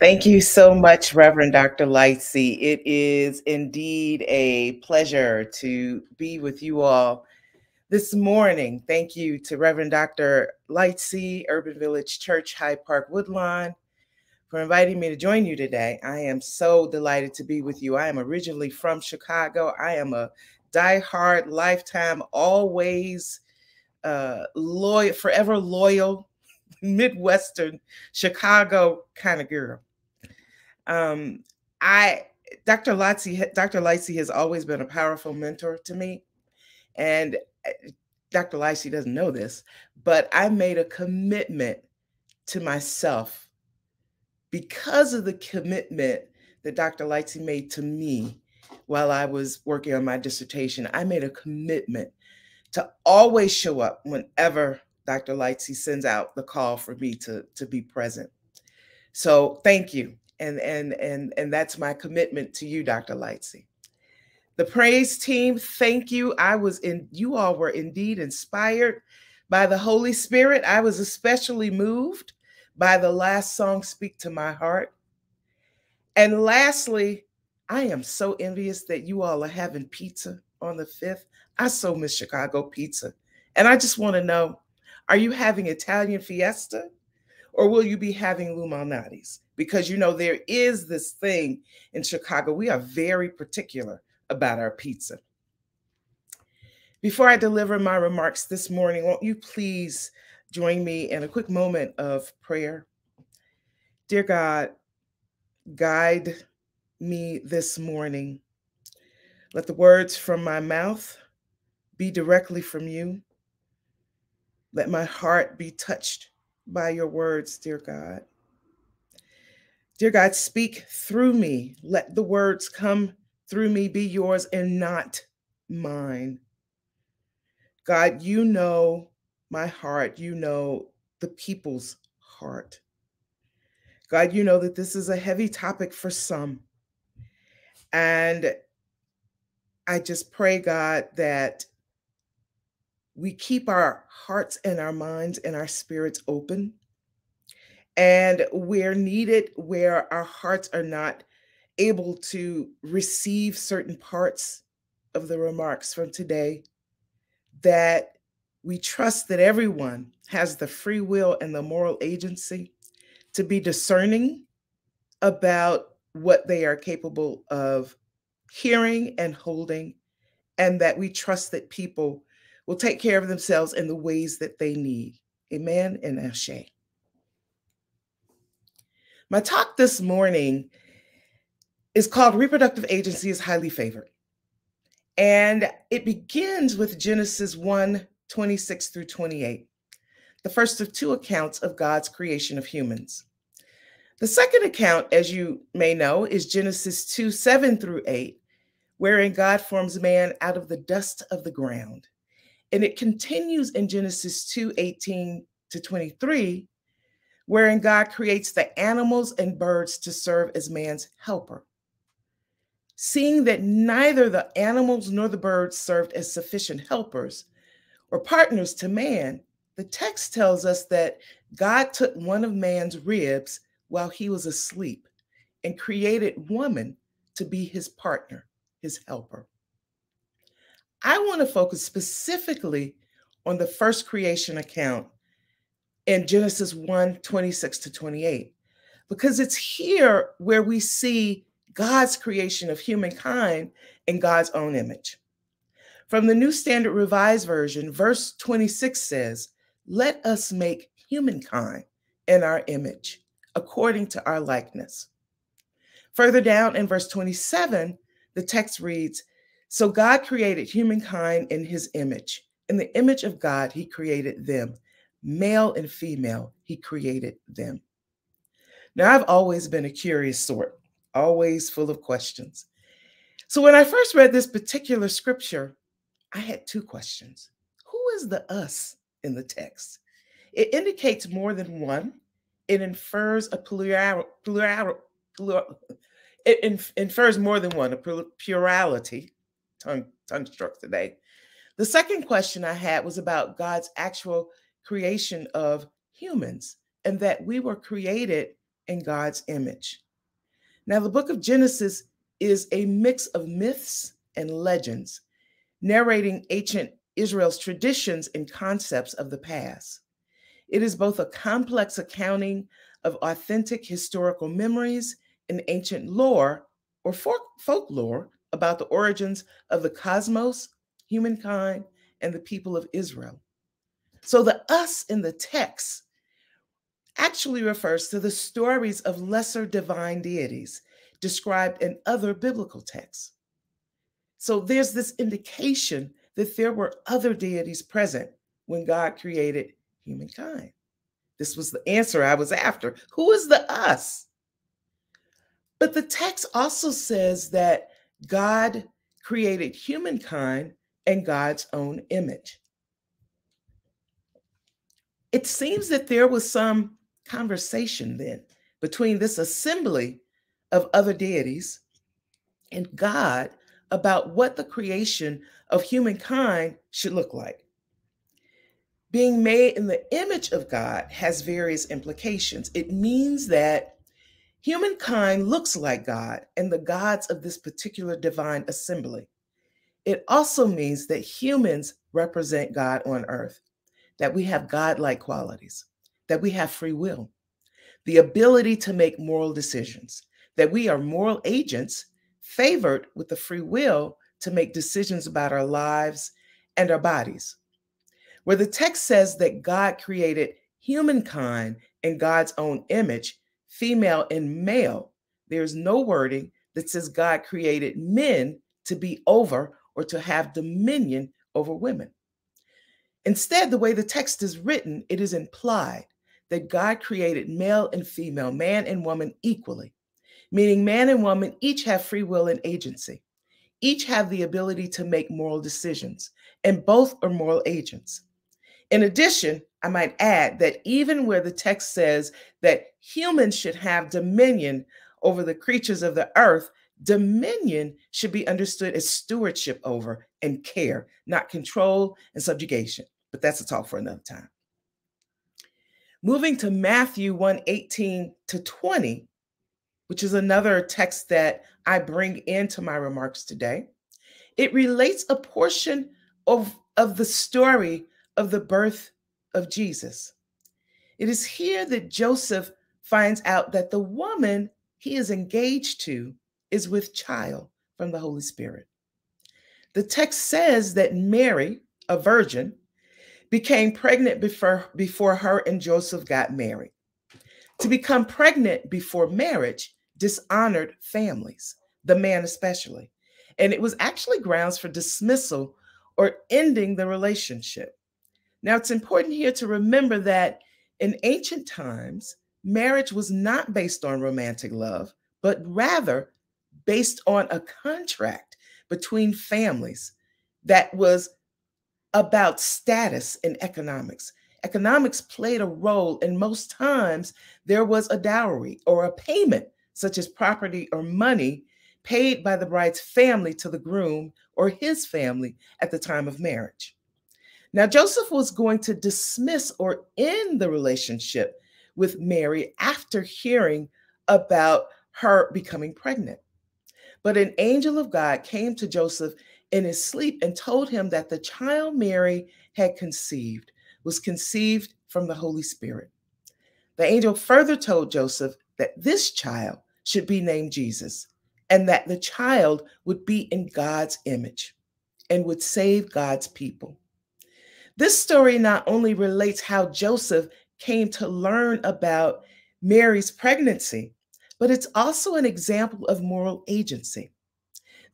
Thank you so much, Reverend Dr. Lightsey. It is indeed a pleasure to be with you all this morning. Thank you to Reverend Dr. Lightsey, Urban Village Church, Hyde Park, Woodlawn, for inviting me to join you today. I am so delighted to be with you. I am originally from Chicago. I am a die-hard, lifetime, always uh, loyal, forever loyal, Midwestern Chicago kind of girl. Um, I Dr. Lightsey, Dr. Lightsey has always been a powerful mentor to me. And eh, Dr. Lightsey doesn't know this, but I made a commitment to myself because of the commitment that Dr. Lightsey made to me while I was working on my dissertation. I made a commitment to always show up whenever Dr. Lightsey sends out the call for me to, to be present. So thank you and and and and that's my commitment to you dr lightsey. The praise team thank you. I was in you all were indeed inspired by the holy spirit. I was especially moved by the last song speak to my heart. And lastly i am so envious that you all are having pizza on the 5th i so miss chicago pizza. And i just want to know are you having italian fiesta or will you be having Lou Malnati's? Because you know, there is this thing in Chicago. We are very particular about our pizza. Before I deliver my remarks this morning, won't you please join me in a quick moment of prayer? Dear God, guide me this morning. Let the words from my mouth be directly from you. Let my heart be touched by your words, dear God. Dear God, speak through me. Let the words come through me be yours and not mine. God, you know my heart. You know the people's heart. God, you know that this is a heavy topic for some. And I just pray, God, that we keep our hearts and our minds and our spirits open. And where needed, where our hearts are not able to receive certain parts of the remarks from today, that we trust that everyone has the free will and the moral agency to be discerning about what they are capable of hearing and holding, and that we trust that people will take care of themselves in the ways that they need. Amen and ashe. My talk this morning is called Reproductive Agency is Highly Favored. And it begins with Genesis 1 26 through 28, the first of two accounts of God's creation of humans. The second account, as you may know, is Genesis 2 7 through 8, wherein God forms man out of the dust of the ground. And it continues in Genesis 2 18 to 23, wherein God creates the animals and birds to serve as man's helper. Seeing that neither the animals nor the birds served as sufficient helpers or partners to man, the text tells us that God took one of man's ribs while he was asleep and created woman to be his partner, his helper. I want to focus specifically on the first creation account in Genesis 1 26 to 28, because it's here where we see God's creation of humankind in God's own image. From the New Standard Revised Version, verse 26 says, Let us make humankind in our image, according to our likeness. Further down in verse 27, the text reads, so God created humankind in his image. In the image of God, he created them. Male and female, he created them. Now, I've always been a curious sort, always full of questions. So when I first read this particular scripture, I had two questions. Who is the us in the text? It indicates more than one. It infers a plural, plural, plural it inf- infers more than one, a plurality tongue tongue struck today. The second question I had was about God's actual creation of humans and that we were created in God's image. Now, the book of Genesis is a mix of myths and legends, narrating ancient Israel's traditions and concepts of the past. It is both a complex accounting of authentic historical memories and ancient lore or folklore about the origins of the cosmos, humankind, and the people of Israel. So the us in the text actually refers to the stories of lesser divine deities described in other biblical texts. So there's this indication that there were other deities present when God created humankind. This was the answer I was after. Who is the us? But the text also says that God created humankind in God's own image. It seems that there was some conversation then between this assembly of other deities and God about what the creation of humankind should look like. Being made in the image of God has various implications. It means that humankind looks like God and the gods of this particular divine assembly. It also means that humans represent God on earth, that we have God-like qualities, that we have free will, the ability to make moral decisions, that we are moral agents favored with the free will to make decisions about our lives and our bodies. Where the text says that God created humankind in God's own image, female and male, there's no wording that says God created men to be over or to have dominion over women. Instead, the way the text is written, it is implied that God created male and female, man and woman equally, meaning man and woman each have free will and agency. Each have the ability to make moral decisions, and both are moral agents. In addition, I might add that even where the text says that humans should have dominion over the creatures of the earth, dominion should be understood as stewardship over and care, not control and subjugation. But that's a talk for another time. Moving to Matthew 1 18 to 20, which is another text that I bring into my remarks today. It relates a portion of, of the story of the birth of Jesus. It is here that Joseph finds out that the woman he is engaged to is with child from the Holy Spirit. The text says that Mary, a virgin, became pregnant before, before her and Joseph got married. To become pregnant before marriage dishonored families, the man especially. And it was actually grounds for dismissal or ending the relationship. Now, it's important here to remember that in ancient times, marriage was not based on romantic love, but rather based on a contract between families that was about status and economics. Economics played a role, and most times there was a dowry or a payment such as property or money, paid by the bride's family to the groom or his family at the time of marriage. Now, Joseph was going to dismiss or end the relationship with Mary after hearing about her becoming pregnant. But an angel of God came to Joseph in his sleep and told him that the child Mary had conceived was conceived from the Holy Spirit. The angel further told Joseph that this child should be named Jesus and that the child would be in God's image and would save God's people. This story not only relates how Joseph came to learn about Mary's pregnancy, but it's also an example of moral agency.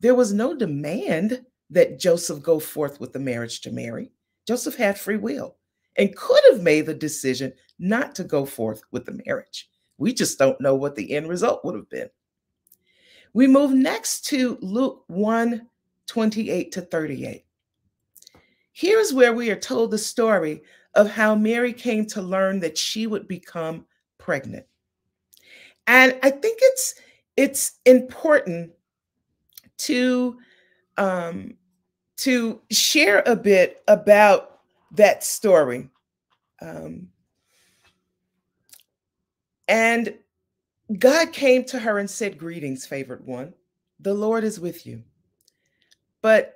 There was no demand that Joseph go forth with the marriage to Mary. Joseph had free will and could have made the decision not to go forth with the marriage. We just don't know what the end result would have been. We move next to Luke 1 28 to 38. Here's where we are told the story of how Mary came to learn that she would become pregnant. And I think it's it's important to um, to share a bit about that story. Um, and God came to her and said, Greetings, favored one. The Lord is with you. But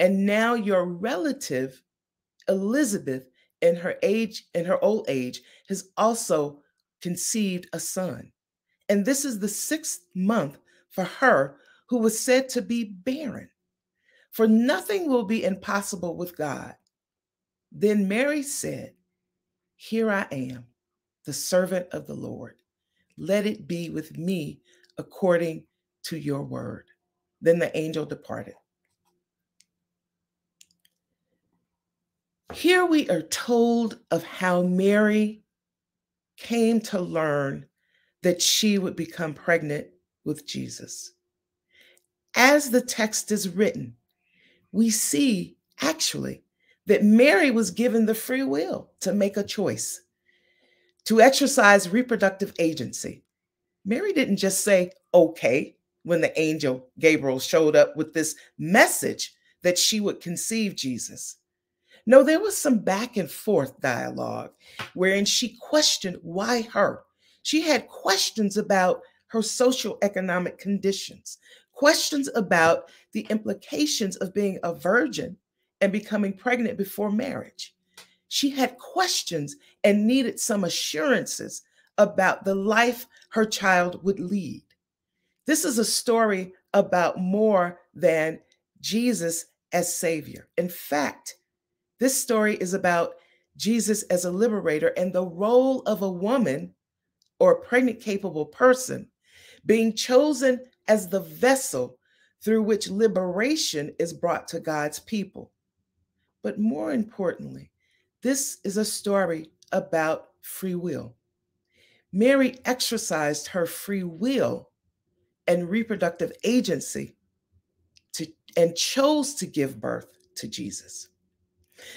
And now your relative, Elizabeth, in her age, in her old age, has also conceived a son. And this is the sixth month for her who was said to be barren. For nothing will be impossible with God. Then Mary said, Here I am, the servant of the Lord. Let it be with me according to your word. Then the angel departed. Here we are told of how Mary came to learn that she would become pregnant with Jesus. As the text is written, we see actually that Mary was given the free will to make a choice, to exercise reproductive agency. Mary didn't just say, okay, when the angel Gabriel showed up with this message that she would conceive Jesus. No, there was some back and forth dialogue wherein she questioned why her. She had questions about her social economic conditions, questions about the implications of being a virgin and becoming pregnant before marriage. She had questions and needed some assurances about the life her child would lead. This is a story about more than Jesus as Savior. In fact, this story is about Jesus as a liberator and the role of a woman or pregnant capable person being chosen as the vessel through which liberation is brought to God's people. But more importantly, this is a story about free will. Mary exercised her free will and reproductive agency to, and chose to give birth to Jesus.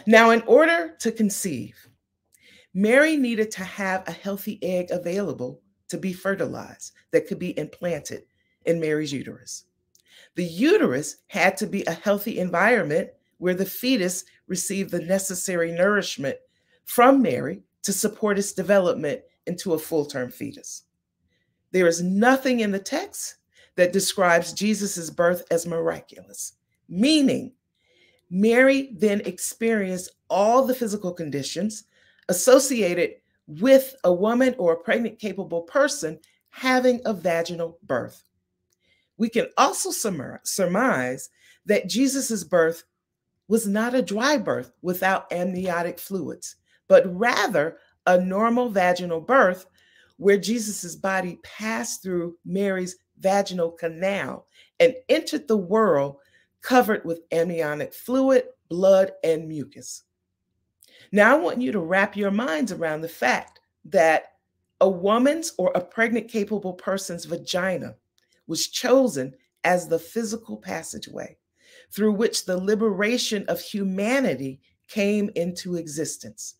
Now, in order to conceive, Mary needed to have a healthy egg available to be fertilized that could be implanted in Mary's uterus. The uterus had to be a healthy environment where the fetus received the necessary nourishment from Mary to support its development into a full term fetus. There is nothing in the text that describes Jesus' birth as miraculous, meaning Mary then experienced all the physical conditions associated with a woman or a pregnant capable person having a vaginal birth. We can also surmise that Jesus' birth was not a dry birth without amniotic fluids, but rather a normal vaginal birth where Jesus' body passed through Mary's vaginal canal and entered the world covered with amniotic fluid, blood, and mucus. Now, I want you to wrap your minds around the fact that a woman's or a pregnant capable person's vagina was chosen as the physical passageway through which the liberation of humanity came into existence,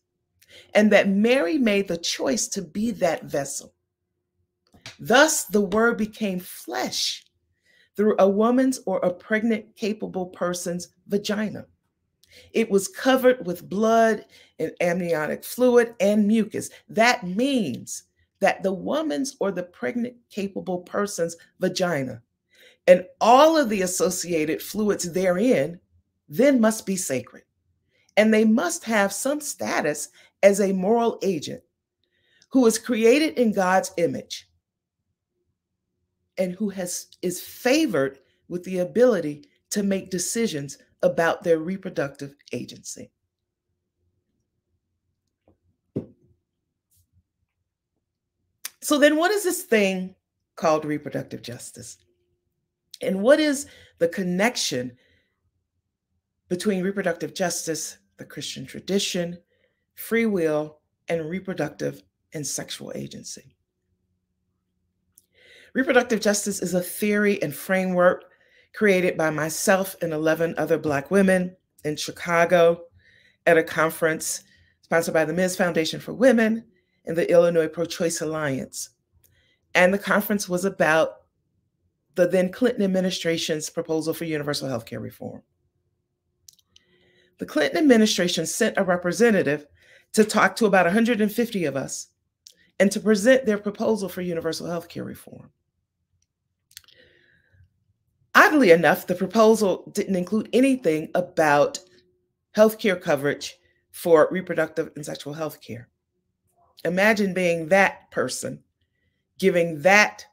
and that Mary made the choice to be that vessel. Thus, the word became flesh through a woman's or a pregnant capable person's vagina. It was covered with blood and amniotic fluid and mucus. That means that the woman's or the pregnant capable person's vagina and all of the associated fluids therein then must be sacred. And they must have some status as a moral agent who is created in God's image and who has is favored with the ability to make decisions about their reproductive agency. So then what is this thing called reproductive justice? And what is the connection between reproductive justice, the Christian tradition, free will, and reproductive and sexual agency? Reproductive justice is a theory and framework created by myself and 11 other Black women in Chicago at a conference sponsored by the Ms. Foundation for Women and the Illinois Pro Choice Alliance. And the conference was about the then Clinton administration's proposal for universal health care reform. The Clinton administration sent a representative to talk to about 150 of us and to present their proposal for universal health care reform. Oddly enough, the proposal didn't include anything about healthcare coverage for reproductive and sexual health care. Imagine being that person giving that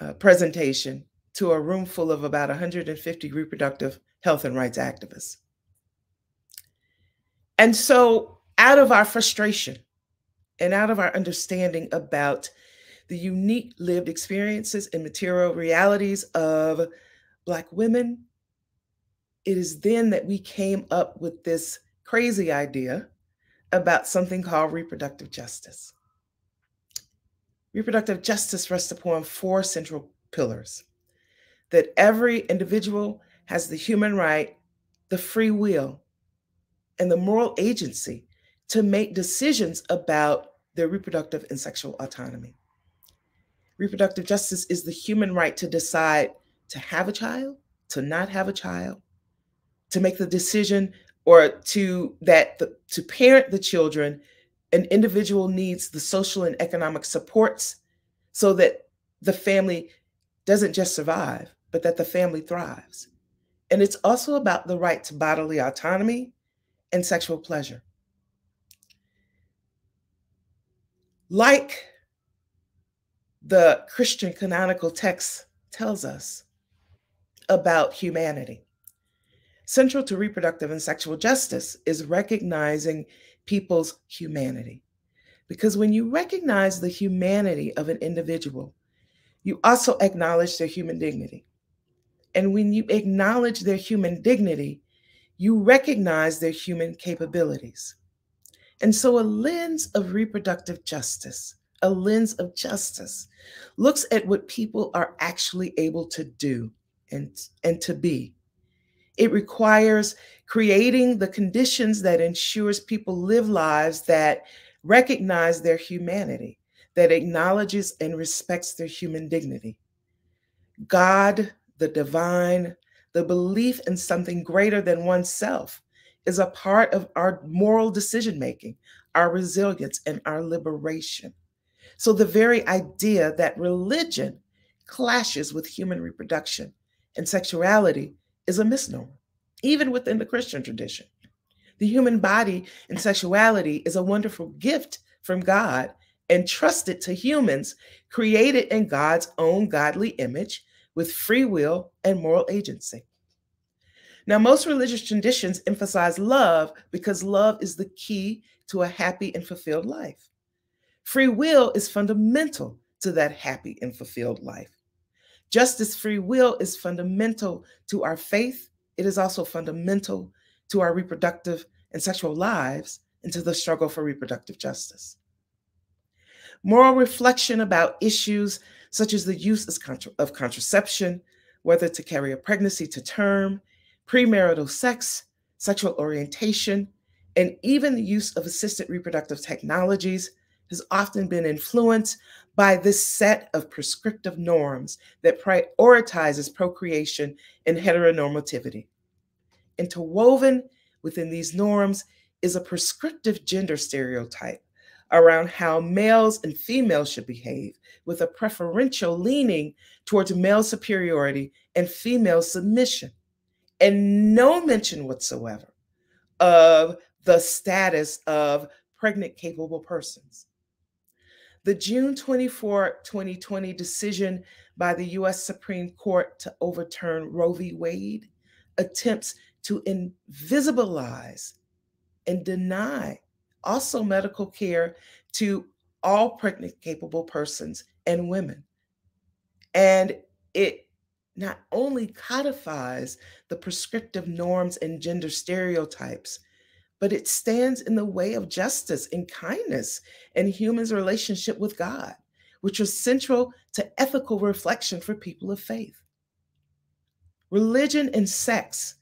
uh, presentation to a room full of about 150 reproductive health and rights activists. And so, out of our frustration and out of our understanding about the unique lived experiences and material realities of Black women, it is then that we came up with this crazy idea about something called reproductive justice. Reproductive justice rests upon four central pillars that every individual has the human right, the free will, and the moral agency to make decisions about their reproductive and sexual autonomy. Reproductive justice is the human right to decide to have a child, to not have a child, to make the decision or to that the, to parent the children an individual needs the social and economic supports so that the family doesn't just survive but that the family thrives. And it's also about the right to bodily autonomy and sexual pleasure. Like the Christian canonical text tells us about humanity. Central to reproductive and sexual justice is recognizing people's humanity. Because when you recognize the humanity of an individual, you also acknowledge their human dignity. And when you acknowledge their human dignity, you recognize their human capabilities. And so, a lens of reproductive justice a lens of justice, looks at what people are actually able to do and, and to be. It requires creating the conditions that ensures people live lives that recognize their humanity, that acknowledges and respects their human dignity. God, the divine, the belief in something greater than oneself is a part of our moral decision making, our resilience, and our liberation. So the very idea that religion clashes with human reproduction and sexuality is a misnomer, even within the Christian tradition. The human body and sexuality is a wonderful gift from God entrusted to humans created in God's own godly image with free will and moral agency. Now, most religious traditions emphasize love because love is the key to a happy and fulfilled life. Free will is fundamental to that happy and fulfilled life. Just as free will is fundamental to our faith, it is also fundamental to our reproductive and sexual lives and to the struggle for reproductive justice. Moral reflection about issues such as the use of contraception, whether to carry a pregnancy to term, premarital sex, sexual orientation, and even the use of assisted reproductive technologies has often been influenced by this set of prescriptive norms that prioritizes procreation and heteronormativity. Interwoven within these norms is a prescriptive gender stereotype around how males and females should behave, with a preferential leaning towards male superiority and female submission, and no mention whatsoever of the status of pregnant capable persons. The June 24, 2020 decision by the US Supreme Court to overturn Roe v. Wade attempts to invisibilize and deny also medical care to all pregnant capable persons and women. And it not only codifies the prescriptive norms and gender stereotypes, but it stands in the way of justice and kindness and humans' relationship with God, which are central to ethical reflection for people of faith. Religion and sex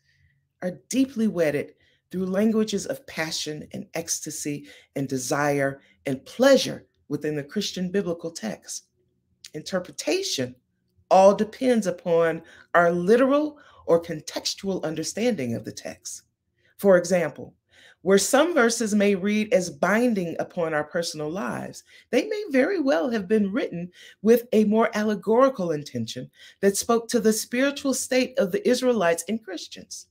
are deeply wedded through languages of passion and ecstasy and desire and pleasure within the Christian biblical text. Interpretation all depends upon our literal or contextual understanding of the text. For example, where some verses may read as binding upon our personal lives, they may very well have been written with a more allegorical intention that spoke to the spiritual state of the Israelites and Christians.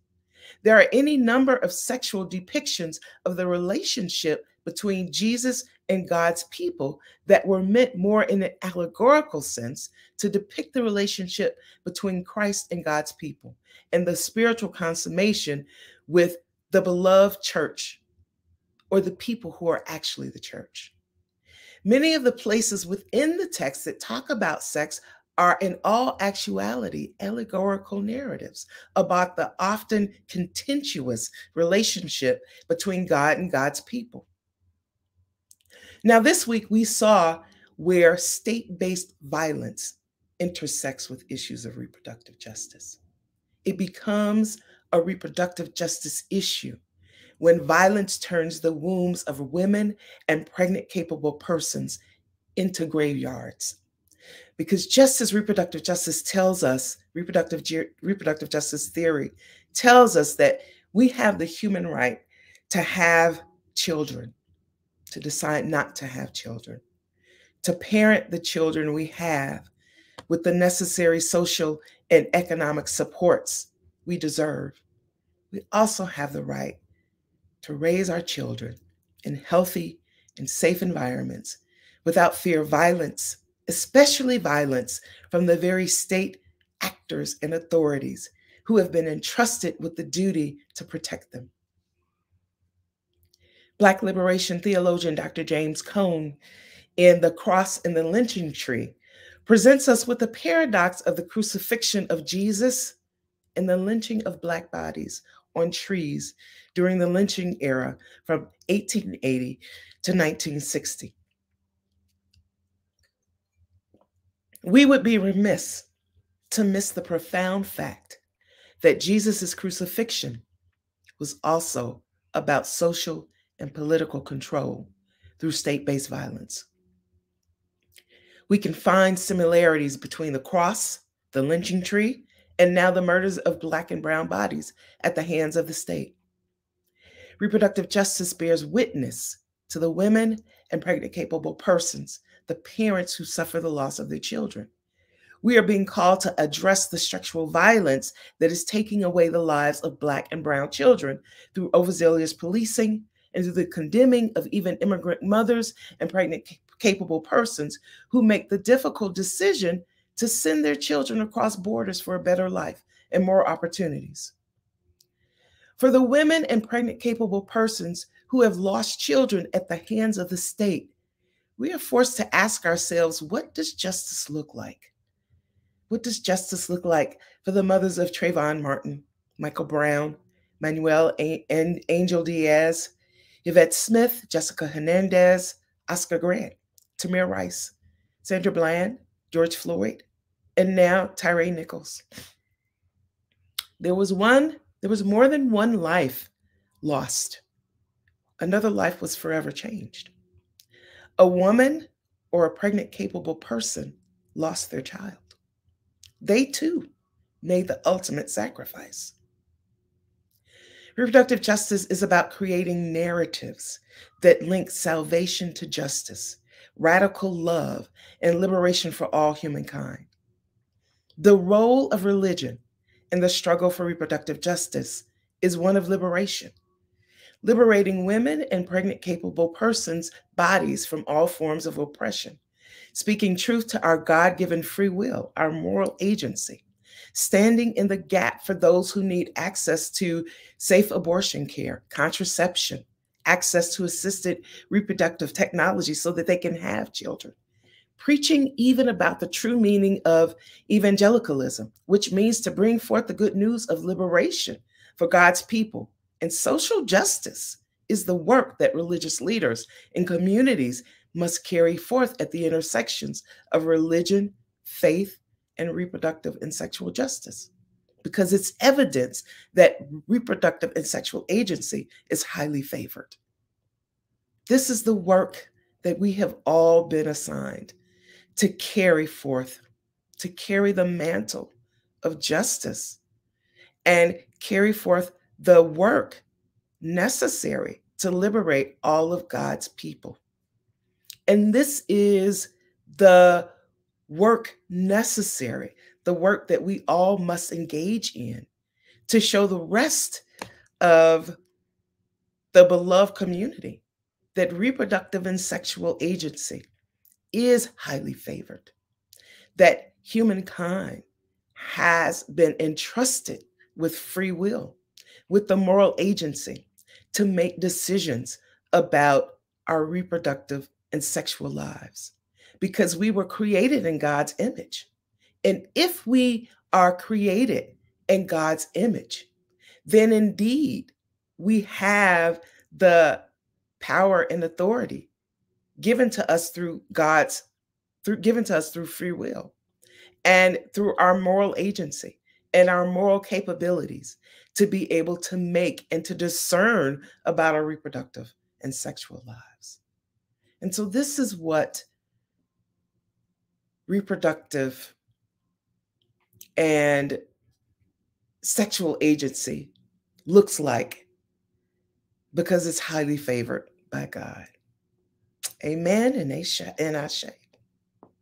There are any number of sexual depictions of the relationship between Jesus and God's people that were meant more in an allegorical sense to depict the relationship between Christ and God's people and the spiritual consummation with the beloved church or the people who are actually the church. Many of the places within the text that talk about sex are in all actuality allegorical narratives about the often contentious relationship between God and God's people. Now, this week we saw where state based violence intersects with issues of reproductive justice. It becomes a reproductive justice issue. When violence turns the wombs of women and pregnant capable persons into graveyards. Because just as reproductive justice tells us, reproductive, reproductive justice theory tells us that we have the human right to have children, to decide not to have children, to parent the children we have with the necessary social and economic supports we deserve. We also have the right to raise our children in healthy and safe environments without fear of violence especially violence from the very state actors and authorities who have been entrusted with the duty to protect them. Black liberation theologian Dr. James Cone in The Cross and the Lynching Tree presents us with the paradox of the crucifixion of Jesus and the lynching of Black bodies on trees during the lynching era from 1880 to 1960. We would be remiss to miss the profound fact that Jesus' crucifixion was also about social and political control through state based violence. We can find similarities between the cross, the lynching tree, and now the murders of Black and Brown bodies at the hands of the state. Reproductive justice bears witness to the women and pregnant capable persons the parents who suffer the loss of their children. We are being called to address the structural violence that is taking away the lives of Black and Brown children through overzealous policing and through the condemning of even immigrant mothers and pregnant capable persons who make the difficult decision to send their children across borders for a better life and more opportunities. For the women and pregnant capable persons who have lost children at the hands of the state, we are forced to ask ourselves what does justice look like? What does justice look like for the mothers of Trayvon Martin, Michael Brown, Manuel A- and Angel Diaz, Yvette Smith, Jessica Hernandez, Oscar Grant, Tamir Rice, Sandra Bland, George Floyd, and now Tyre Nichols. There was one, there was more than one life lost. Another life was forever changed. A woman or a pregnant capable person lost their child. They too made the ultimate sacrifice. Reproductive justice is about creating narratives that link salvation to justice, radical love, and liberation for all humankind. The role of religion in the struggle for reproductive justice is one of liberation. liberating women and pregnant capable persons' bodies from all forms of oppression, speaking truth to our God given free will, our moral agency, standing in the gap for those who need access to safe abortion care, contraception, access to assisted reproductive technology so that they can have children. Preaching even about the true meaning of evangelicalism, which means to bring forth the good news of liberation for God's people. And social justice is the work that religious leaders and communities must carry forth at the intersections of religion, faith, and reproductive and sexual justice because it's evidence that reproductive and sexual agency is highly favored. This is the work that we have all been assigned to carry forth, to carry the mantle of justice and carry forth the work necessary to liberate all of God's people. And this is the work necessary, the work that we all must engage in to show the rest of the beloved community that reproductive and sexual agency is highly favored, that humankind has been entrusted with free will, with the moral agency to make decisions about our reproductive and sexual lives because we were created in God's image. And if we are created in God's image, then indeed we have the power and authority given to us through God's through given to us through free will and through our moral agency and our moral capabilities to be able to make and to discern about our reproductive and sexual lives. And so this is what reproductive and sexual agency looks like because it's highly favored by God. Amen and, and I say.